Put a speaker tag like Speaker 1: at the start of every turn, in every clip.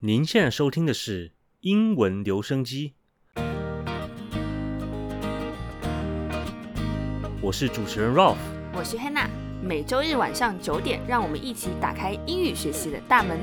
Speaker 1: 您现在收听的是英文留声机，我是主持人 Ralph。
Speaker 2: 我是 Hannah，每周日晚上九点，让我们一起打开英语学习的大门。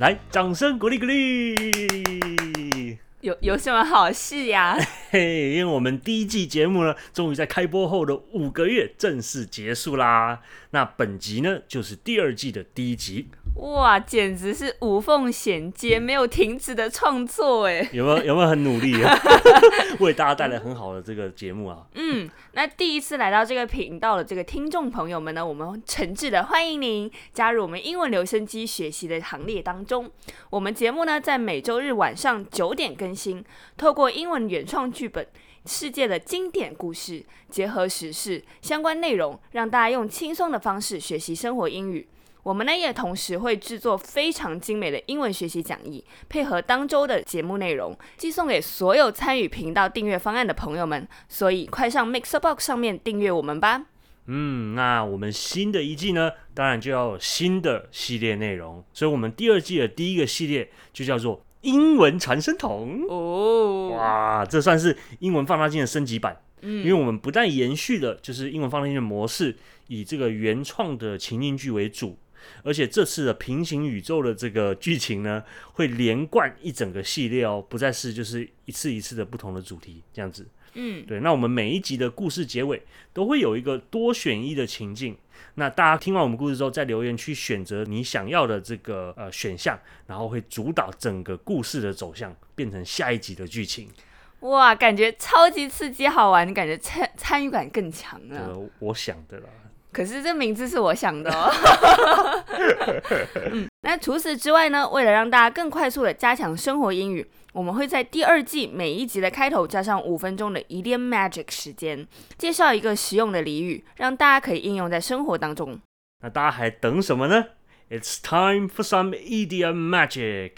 Speaker 1: 来，掌声鼓励鼓励！
Speaker 2: 有有什么好事呀？
Speaker 1: 嘿，因为我们第一季节目呢，终于在开播后的五个月正式结束啦。那本集呢，就是第二季的第一集。
Speaker 2: 哇，简直是无缝衔接、没有停止的创作哎！
Speaker 1: 有没有有没有很努力啊？为大家带来很好的这个节目啊？
Speaker 2: 嗯，那第一次来到这个频道的这个听众朋友们呢，我们诚挚的欢迎您加入我们英文留声机学习的行列当中。我们节目呢，在每周日晚上九点更新，透过英文原创剧本、世界的经典故事，结合时事相关内容，让大家用轻松的方式学习生活英语。我们呢也同时会制作非常精美的英文学习讲义，配合当周的节目内容，寄送给所有参与频道订阅方案的朋友们。所以快上 Mixbox 上面订阅我们吧。
Speaker 1: 嗯，那我们新的一季呢，当然就要新的系列内容。所以，我们第二季的第一个系列就叫做英文传声筒。
Speaker 2: 哦，
Speaker 1: 哇，这算是英文放大镜的升级版。
Speaker 2: 嗯
Speaker 1: 因为我们不但延续了就是英文放大镜的模式，以这个原创的情境剧为主，而且这次的平行宇宙的这个剧情呢，会连贯一整个系列哦，不再是就是一次一次的不同的主题这样子。
Speaker 2: 嗯，
Speaker 1: 对，那我们每一集的故事结尾都会有一个多选一的情境。那大家听完我们故事之后，在留言区选择你想要的这个呃选项，然后会主导整个故事的走向，变成下一集的剧情。
Speaker 2: 哇，感觉超级刺激好玩，感觉参参与感更强
Speaker 1: 这
Speaker 2: 了。
Speaker 1: 我想的啦。
Speaker 2: 可是这名字是我想的哦。嗯，那除此之外呢？为了让大家更快速的加强生活英语，我们会在第二季每一集的开头加上五分钟的 idiom magic 时间，介绍一个实用的俚语，让大家可以应用在生活当中。
Speaker 1: 那大家还等什么呢？It's time for some idiom magic.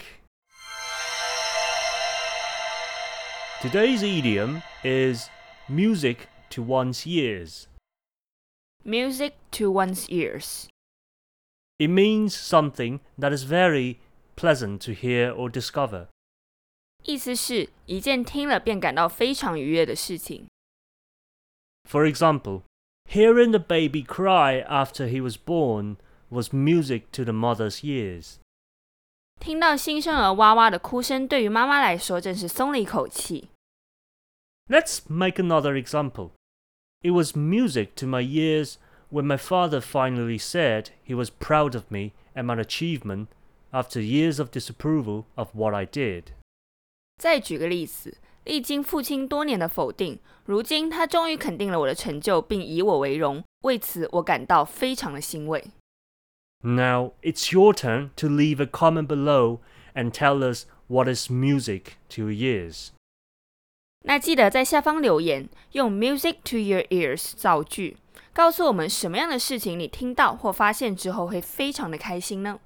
Speaker 1: Today's idiom is music to one's ears.
Speaker 2: Music to one's ears.
Speaker 1: It means something that is very pleasant to hear or discover.
Speaker 2: 意思是一件听了便感到非常愉悦的事情。
Speaker 1: For example, hearing the baby cry after he was born was music to the mother's ears.
Speaker 2: 听到新生儿哇哇的哭声，对于妈妈来说真是松了一口气。
Speaker 1: Let's make another example. It was music to my ears when my father finally said he was proud of me and my achievement after years of disapproval of what I did.
Speaker 2: 再举个例子，历经父亲多年的否定，如今他终于肯定了我的成就，并以我为荣，为此我感到非常的欣慰。
Speaker 1: Now it's your turn to leave a comment below and tell us what is music to your ears.
Speaker 2: 那记得在下方留言，用 “music to your ears” 造句，告诉我们什么样的事情你听到或发现之后会非常的开心呢？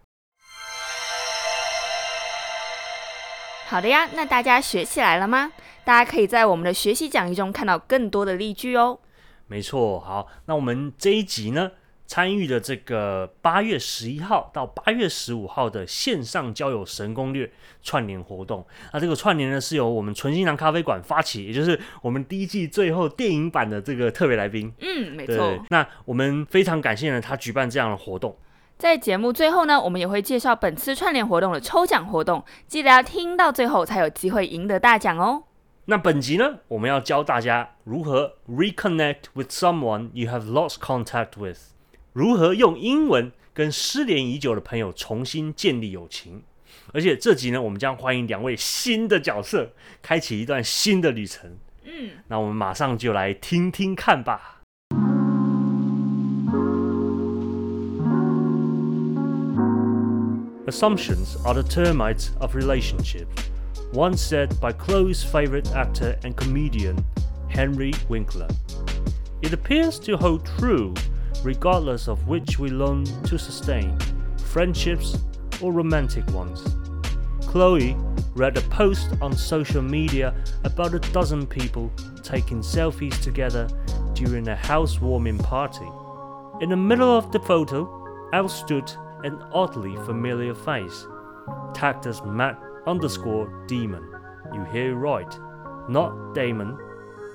Speaker 2: 好的呀，那大家学起来了吗？大家可以在我们的学习讲义中看到更多的例句哦。
Speaker 1: 没错，好，那我们这一集呢，参与的这个八月十一号到八月十五号的线上交友神攻略串联活动。那这个串联呢，是由我们纯心堂咖啡馆发起，也就是我们第一季最后电影版的这个特别来宾。
Speaker 2: 嗯，没
Speaker 1: 对
Speaker 2: 错。，
Speaker 1: 那我们非常感谢呢，他举办这样的活动。
Speaker 2: 在节目最后呢，我们也会介绍本次串联活动的抽奖活动，记得要听到最后才有机会赢得大奖哦。
Speaker 1: 那本集呢，我们要教大家如何 reconnect with someone you have lost contact with，如何用英文跟失联已久的朋友重新建立友情。而且这集呢，我们将欢迎两位新的角色，开启一段新的旅程。
Speaker 2: 嗯，
Speaker 1: 那我们马上就来听听看吧。Assumptions are the termites of relationships, once said by Chloe's favorite actor and comedian, Henry Winkler. It appears to hold true regardless of which we learn to sustain, friendships or romantic ones. Chloe read a post on social media about a dozen people taking selfies together during a housewarming party. In the middle of the photo, out stood an oddly familiar face, tagged as Matt underscore Demon. You hear right, not Damon,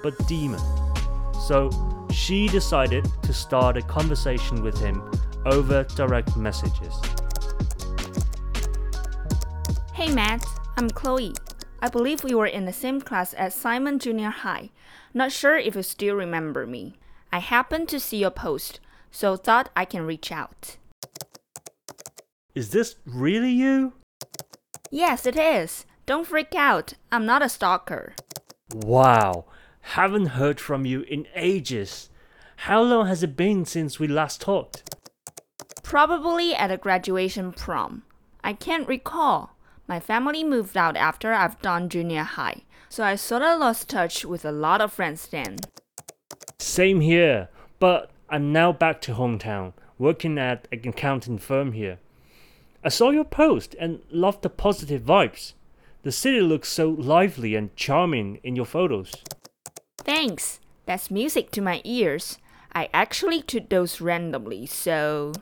Speaker 1: but Demon. So she decided to start a conversation with him over direct messages.
Speaker 2: Hey Matt, I'm Chloe. I believe we were in the same class at Simon Junior High. Not sure if you still remember me. I happened to see your post, so thought I can reach out.
Speaker 1: Is this really you?
Speaker 2: Yes, it is. Don't freak out. I'm not a stalker.
Speaker 1: Wow, haven't heard from you in ages. How long has it been since we last talked?
Speaker 2: Probably at a graduation prom. I can't recall. My family moved out after I've done junior high, so I sorta lost touch with a lot of friends then.
Speaker 1: Same here, but I'm now back to hometown, working at an accounting firm here. I saw your post and loved the positive vibes. The city looks so lively and charming in your photos.
Speaker 2: Thanks. That's music to my ears. I actually took those randomly, so.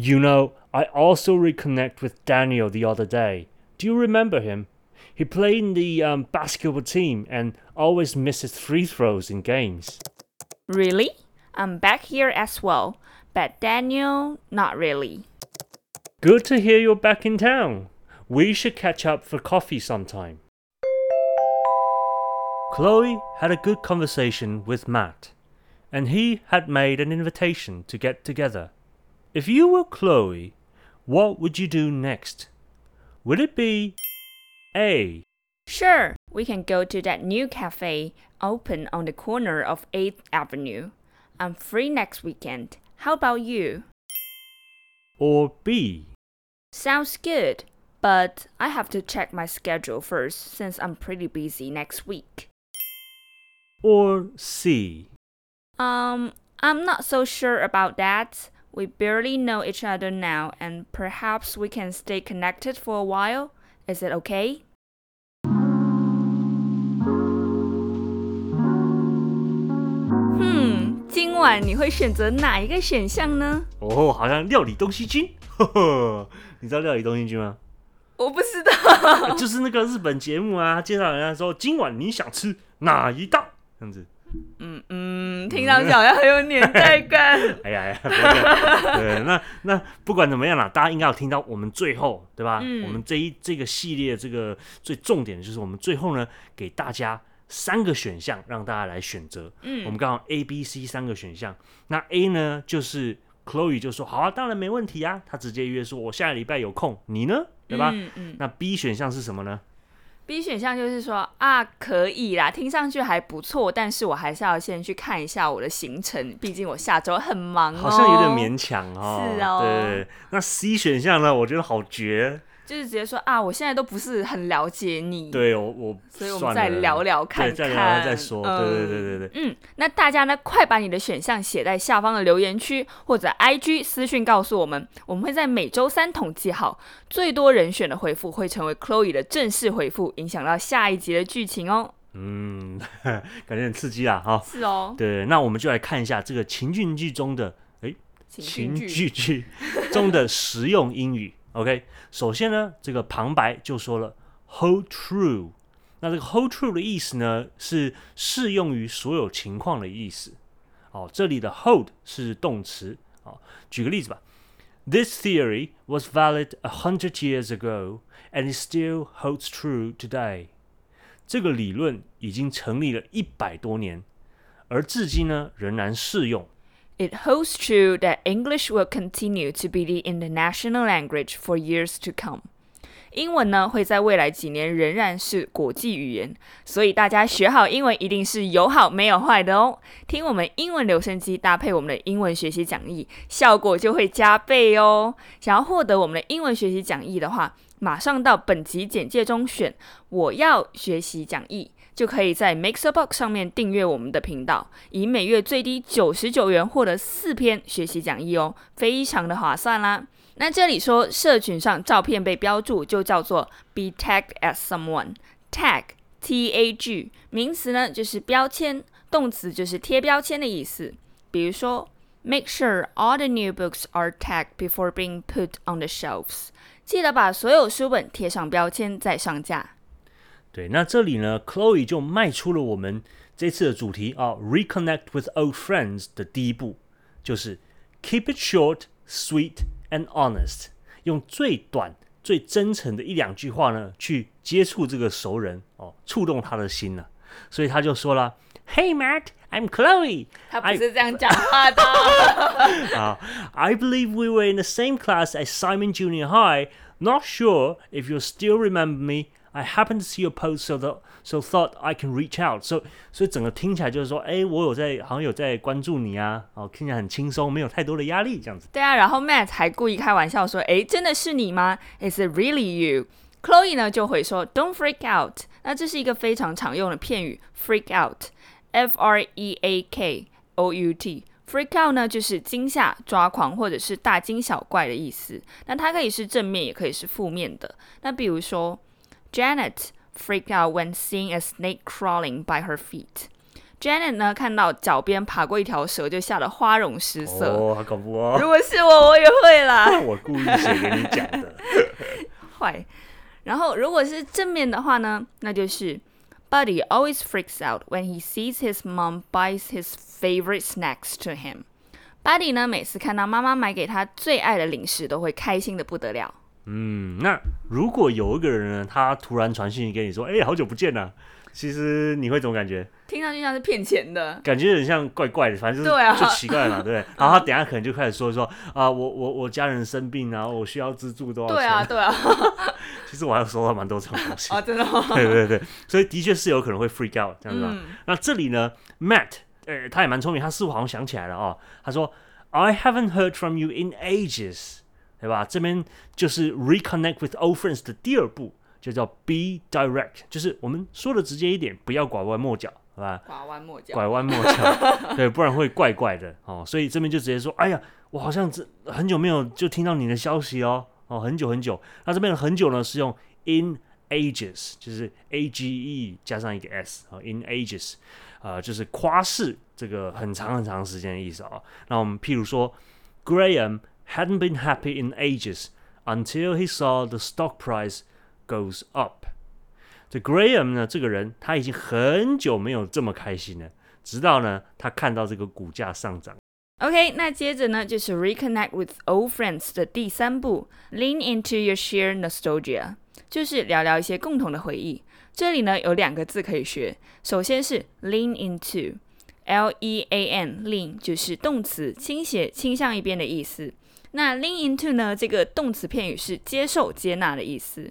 Speaker 1: You know, I also reconnect with Daniel the other day. Do you remember him? He played in the um, basketball team and always misses free throws in games.
Speaker 2: Really? I'm back here as well, but Daniel, not really.
Speaker 1: Good to hear you're back in town. We should catch up for coffee sometime. Chloe had a good conversation with Matt, and he had made an invitation to get together. If you were Chloe, what would you do next? Would it be A.
Speaker 2: Sure, we can go to that new cafe open on the corner of 8th Avenue. I'm free next weekend. How about you?
Speaker 1: or B?
Speaker 2: Sounds good, but I have to check my schedule first since I'm pretty busy next week
Speaker 1: or C?
Speaker 2: Um, I'm not so sure about that. We barely know each other now, and perhaps we can stay connected for a while. Is it okay? 嗯，今晚你会选择哪一个选项呢？
Speaker 1: 哦，好像料理东西君，呵呵，你知道料理东西君吗？
Speaker 2: 我不知道。
Speaker 1: 就是那个日本节目啊，介绍人家说今晚你想吃哪一道， 这样子。
Speaker 2: 嗯嗯，听上去好像很有年代感。
Speaker 1: 哎呀哎呀，对，那那不管怎么样啦，大家应该有听到我们最后，对吧？
Speaker 2: 嗯
Speaker 1: 我们这一这个系列这个最重点的就是我们最后呢，给大家三个选项让大家来选择。
Speaker 2: 嗯
Speaker 1: 我们刚好 A、B、C 三个选项，那 A 呢就是 Chloe 就说好啊，当然没问题啊，他直接约说我下个礼拜有空，你呢？对吧？
Speaker 2: 嗯嗯。
Speaker 1: 那 B 选项是什么呢？
Speaker 2: B 选项就是说啊，可以啦，听上去还不错，但是我还是要先去看一下我的行程，毕竟我下周很忙哦。
Speaker 1: 好像有点勉强哦。
Speaker 2: 是哦
Speaker 1: 对。那 C 选项呢？我觉得好绝。
Speaker 2: 就是直接说啊，我现在都不是很了解你，，
Speaker 1: 对我我
Speaker 2: 所以我们再聊聊看看，
Speaker 1: 再聊聊再说。
Speaker 2: 嗯
Speaker 1: 对对对对对。
Speaker 2: 嗯，那大家呢，快把你的选项写在下方的留言区或者 IG 私讯告诉我们，我们会在每周三统计好最多人选的回复，会成为 Chloe 的正式回复，影响到下一集的剧情哦。
Speaker 1: 嗯，感觉很刺激啦哈。
Speaker 2: 是哦，
Speaker 1: 对，那我们就来看一下这个情境剧中的
Speaker 2: 哎
Speaker 1: 情
Speaker 2: 境剧，
Speaker 1: 剧剧中的实用英语。OK，首先呢，这个旁白就说了 “hold true”，那这个 “hold true” 的意思呢，是适用于所有情况的意思。哦，这里的 “hold” 是动词。哦，举个例子吧，This theory was valid a hundred years ago and it still holds true today。这个理论已经成立了一百多年，而至今呢仍然适用。
Speaker 2: It holds true that English will continue to be the international language for years to come. 英文呢会在未来几年仍然是国际语言，所以大家学好英文一定是有好没有坏的哦。听我们英文留声机搭配我们的英文学习讲义，效果就会加倍哦。想要获得我们的英文学习讲义的话，马上到本集简介中选“我要学习讲义”，就可以在 Mixerbox 上面订阅我们的频道，以每月最低九十九元获得四篇学习讲义哦，非常的划算啦。那这里说社群上照片被标注，就叫做 be tagged as someone。tag t a g 名词呢就是标签，动词就是贴标签的意思。比如说 Make sure all the new books are tagged before being put on the shelves。记得把所有书本贴上标签再上架。
Speaker 1: 对，那这里呢，Chloe 就迈出了我们这次的主题啊，Reconnect with old friends 的第一步，就是 Keep it short, sweet and honest，用最短、最真诚的一两句话呢，去接触这个熟人哦，触动他的心呢、所以他就说了，Hey Matt, I'm Chloe.
Speaker 2: 他不是这样讲话的。
Speaker 1: Uh, I believe we were in the same class at Simon Junior High. Not sure if you still remember me. I happen to see your post, so the so thought I can reach out. So 所以整个听起来就是说，哎，我有在，好像有在关注你啊，哦，听起来很轻松，没有太多的压力，这样子。
Speaker 2: 对啊，然后 Matt 还故意开玩笑说：“诶，真的是你吗？Is it really you？” Chloe 呢就回说：“Don't freak out。”那这是一个非常常用的片语，freak out，f r e a k o u t。freak out 呢就是惊吓、抓狂或者是大惊小怪的意思。那它可以是正面，也可以是负面的。那比如说 ，Janet freaked out when seeing a snake crawling by her feet。Janet 呢看到脚边爬过一条蛇，就吓得花容失色。
Speaker 1: 哦，好恐怖哦！
Speaker 2: 如果是我，我也会啦，
Speaker 1: 我故意写给你讲的。
Speaker 2: 坏。然后如果是正面的话呢，那就是 Buddy always freaks out when he sees his mom buys his favorite snacks to him。Buddy 呢，每次看到妈妈买给他最爱的零食，都会开心的不得了。
Speaker 1: 嗯，那如果有一个人呢，他突然传讯息给你说，哎，好久不见了，其实你会怎么感觉？
Speaker 2: 听上去像是骗钱的。
Speaker 1: 感觉很像怪怪的，反正就是就奇怪嘛，对不对？然后他等下可能就开始说说啊，我我我家人生病，然后我需要资助多少钱？
Speaker 2: 对啊，对啊。
Speaker 1: 其实我还有收到蛮多这种东西。
Speaker 2: 啊，真的吗？
Speaker 1: 对对对，所以的确是有可能会 freak out 这样子吧。
Speaker 2: 嗯
Speaker 1: 那这里呢，Matt，呃，他也蛮聪明，他似乎好像想起来了哦。他说，I haven't heard from you in ages，对吧？这边就是 reconnect with old friends 的第二步，就叫 be direct，就是我们说的直接一点，不要拐弯抹角，好吧？
Speaker 2: 拐弯抹角。
Speaker 1: 拐弯抹角，对，不然会怪怪的哦。所以这边就直接说，哎呀，我好像这很久没有就听到你的消息哦，哦，很久很久。那这边的很久呢是用 in ages，就是 a g e 加上一个 s 啊、in ages，呃，就是夸饰这个很长很长时间的意思啊、那我们譬如说，Graham hadn't been happy in ages until he saw the stock price goes up。这 Graham 呢，这个人他已经很久没有这么开心了，直到呢他看到这个股价上涨。
Speaker 2: OK，那接着呢就是 reconnect with old friends 的第三步，lean into your shared nostalgia，就是聊聊一些共同的回忆。这里呢有两个字可以学，首先是 lean into，L E A N lean 就是动词，倾斜、倾向一边的意思。 那 lean into 呢这个动词片语是接受、接纳的意思，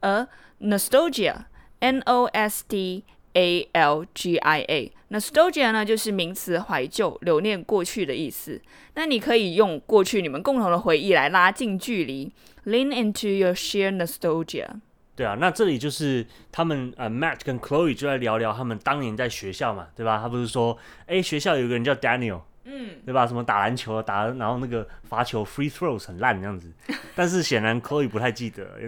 Speaker 2: 而 nostalgia，N O S T A L G I A。nostalgia 呢，就是名词怀旧、留念过去的意思。那你可以用过去你们共同的回忆来拉近距离，lean into your shared nostalgia。
Speaker 1: 对啊，那这里就是他们呃，Matt 跟 Chloe 就在聊聊他们当年在学校嘛，对吧？他不是说，哎，学校有个人叫 Daniel，
Speaker 2: 嗯，
Speaker 1: 对吧？什么打篮球打，然后那个罚球 free throws 很烂这样子，但是显然 Chloe 不太记得，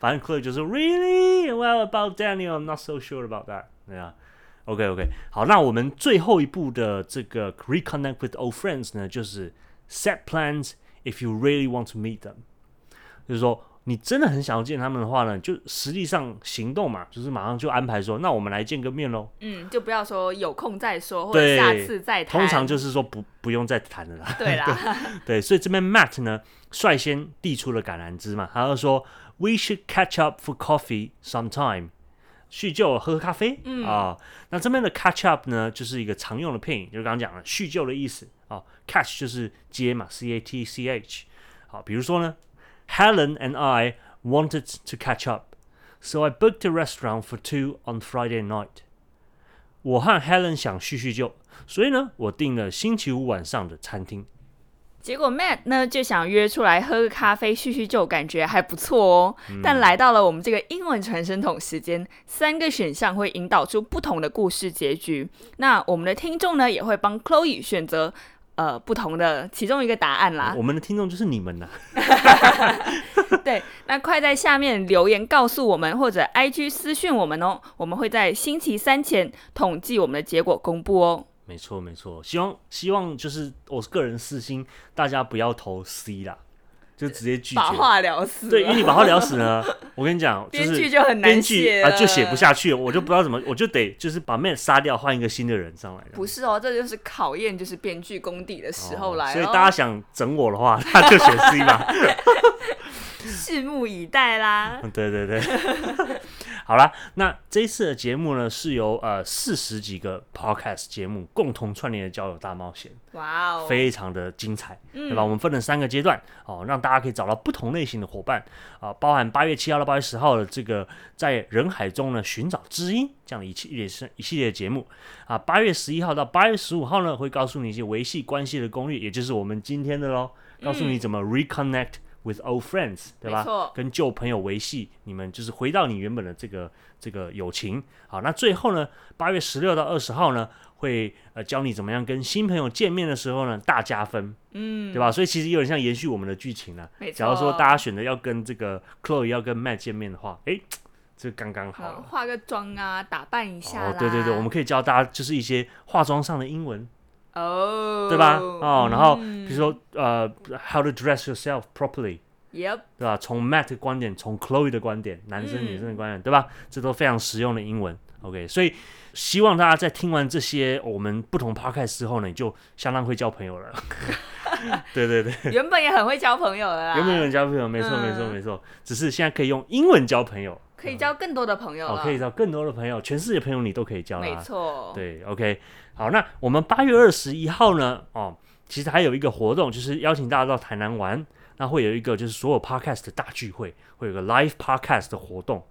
Speaker 1: 反正 Chloe 就说 Really well about Daniel, I'm not so sure about that。对啊，OK OK，好，那我们最后一步的这个 reconnect with old friends 呢，就是 set plans if you really want to meet them，就是说。你真的很想要见他们的话呢，就实际上行动嘛，就是马上就安排说，那我们来见个面喽。
Speaker 2: 嗯，就不要说有空再说，或者下次再谈。
Speaker 1: 通常就是说不不用再谈了啦。
Speaker 2: 对啦，
Speaker 1: 对，所以这边 Matt 呢率先递出了橄榄枝嘛，他就说 We should catch up for coffee sometime，叙旧喝咖啡啊、那这边的 catch up 呢，就是一个常用的片语，就是刚刚讲了叙旧的意思啊、catch 就是接嘛，C A T C H。好，比如说呢，Helen and I wanted to catch up, so I booked a restaurant for two on Friday night。我和 Helen 想叙叙旧，所以呢，我订了星期五晚上的餐厅。
Speaker 2: 结果 Matt 呢就想约出来喝个咖啡叙叙旧，感觉还不错哦。但来到了我们这个英文传声筒时间，三个选项会引导出不同的故事结局。那我们的听众呢也会帮 Chloe 选择呃不同的其中一个答案啦。
Speaker 1: 我们的听众就是你们呐、
Speaker 2: 对，那快在下面留言告诉我们，或者 IG 私讯我们哦，我们会在星期三前统计我们的结果公布哦。
Speaker 1: 没错没错，希望希望就是我个人私心，大家不要投 C 啦，就直接拒
Speaker 2: 把
Speaker 1: 绝。
Speaker 2: 话聊死了。
Speaker 1: 对，因为你把话聊死呢，我跟你讲，就
Speaker 2: 编
Speaker 1: 是
Speaker 2: 剧就很难写
Speaker 1: 啊，就写不下去，我就不知道怎么，我就得就是把 Matt 杀掉，换一个新的人上来。
Speaker 2: 不是哦，这就是考验就是编剧功底的时候来了。
Speaker 1: 哦所以大家想整我的话，他就选 C 吧。
Speaker 2: 拭目以待啦。
Speaker 1: 对对对，好啦，那这一次的节目呢，是由呃四十几个 podcast 节目共同串联的交友大冒险，
Speaker 2: 哇哦，
Speaker 1: 非常的精彩，
Speaker 2: 嗯。
Speaker 1: 对吧？我们分了三个阶段哦，让大家可以找到不同类型的伙伴啊，包含八月七号到八月十号的这个在人海中呢寻找知音这样的一系列是一系列的节目。啊，八月十一号到八月十五号呢，会告诉你一些维系关系的攻略，也就是我们今天的喽，告诉你怎么 reconnect with old friends，对吧？跟旧朋友维系，你们就是回到你原本的这个这个友情。好，那最后呢，八月十六到二十号呢，会呃教你怎么样跟新朋友见面的时候呢大加分，嗯，对吧？所以其实有点像延续我们的剧情了。
Speaker 2: 没错。
Speaker 1: 假如说大家选择要跟这个 Chloe 要跟 Matt 见面的话，诶，这刚刚好。
Speaker 2: 化个妆啊，打扮一下。
Speaker 1: 哦，对对对，我们可以教大家就是一些化妆上的英文，
Speaker 2: 哦，
Speaker 1: 对吧？哦，然后
Speaker 2: 嗯
Speaker 1: 比如说呃，how to dress yourself
Speaker 2: properly，，Yep，
Speaker 1: 对吧？从 Matt 的观点，从 Chloe 的观点，男生
Speaker 2: 嗯
Speaker 1: 女生的观点，对吧？这都非常实用的英文。OK，所以希望大家在听完这些我们不同 podcast 之后呢，你就相当会交朋友了。对对对，
Speaker 2: 原本也很会交朋友的啦，
Speaker 1: 有没有人交朋友？没错没错
Speaker 2: 嗯
Speaker 1: 没错，只是现在可以用英文交朋友，
Speaker 2: 可以交更多的朋友
Speaker 1: 哦，
Speaker 2: 了？
Speaker 1: 可以交更多的朋友，全世界朋友你都可以交
Speaker 2: 没
Speaker 1: 啦。
Speaker 2: 错，
Speaker 1: 对，OK，好，那我们八月二十一号呢，哦，其实还有一个活动，就是邀请大家到台南玩，那会有一个就是所有 podcast 的大聚会，会有个 live podcast 的活动。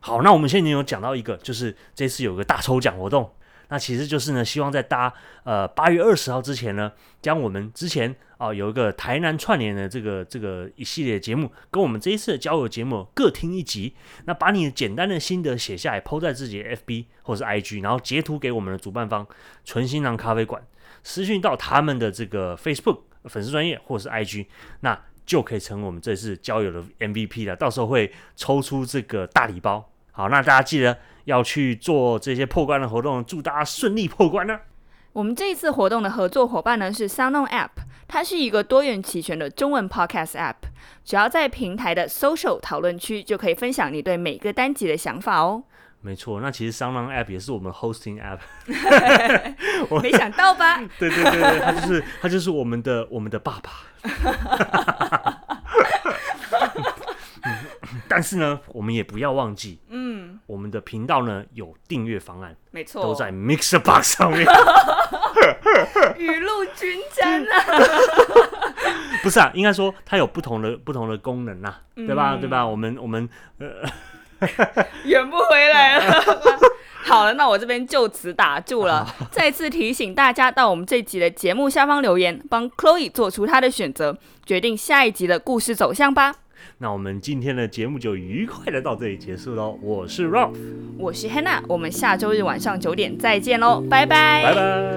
Speaker 1: 好，那我们现在有讲到一个，就是这次有个大抽奖活动，那其实就是呢，希望在大呃八月二十号之前呢，将我们之前啊、有一个台南串联的这个这个一系列节目，跟我们这一次的交友节目各听一集，那把你简单的心得写下来抛在自己的 FB 或是 IG，然后截图给我们的主办方纯新郎咖啡馆，私讯到他们的这个 Facebook 粉丝专业或是 IG，那就可以成为我们这次交友的 MVP 了。到时候会抽出这个大礼包。好，那大家记得要去做这些破关的活动，祝大家顺利破关呢。
Speaker 2: 我们这一次活动的合作伙伴呢是 SoundOn App，它是一个多元齐全的中文 Podcast App。只要在平台的 Social 讨论区，就可以分享你对每个单集的想法哦。
Speaker 1: 没错，那其实 sonon App 也是我们 hosting App，
Speaker 2: 没想到吧？
Speaker 1: 对对对对，它就是它就是我们的我们的爸爸。但是呢，我们也不要忘记，
Speaker 2: 嗯，
Speaker 1: 我们的频道呢有订阅方案，
Speaker 2: 没错，
Speaker 1: 都在 Mixer Box 上面。
Speaker 2: 雨露均沾啊。
Speaker 1: 不是啊，应该说它有不同的不同的功能呐、对吧？
Speaker 2: 嗯
Speaker 1: 对吧？我们我们呃
Speaker 2: 圆不回来了。好了，那我这边就此打住了。再次提醒大家，到我们这集的节目下方留言，帮 Chloe 做出她的选择，决定下一集的故事走向吧。
Speaker 1: 那我们今天的节目就愉快的到这里结束喽。我是 Ralph，
Speaker 2: 我是 Hannah，我们下周日晚上九点再见喽，拜拜，
Speaker 1: 拜拜。